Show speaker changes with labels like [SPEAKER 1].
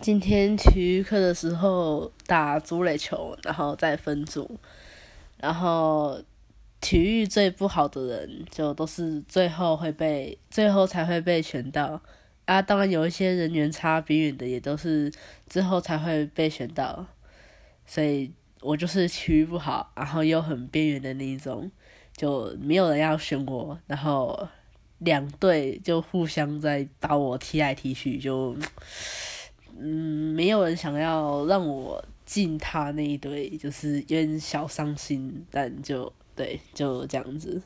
[SPEAKER 1] 今天体育课的时候打足垒球，然后再分组，然后体育最不好的人就都是最后会被最后才会被选到啊。当然有一些人缘差比远的也都是之后才会被选到，所以我就是体育不好，然后又很边缘的那一种，就没有人要选我，然后两队就互相在把我踢来踢去，就。没有人想要让我进他那一堆，就是有点小伤心，但就对，就这样子。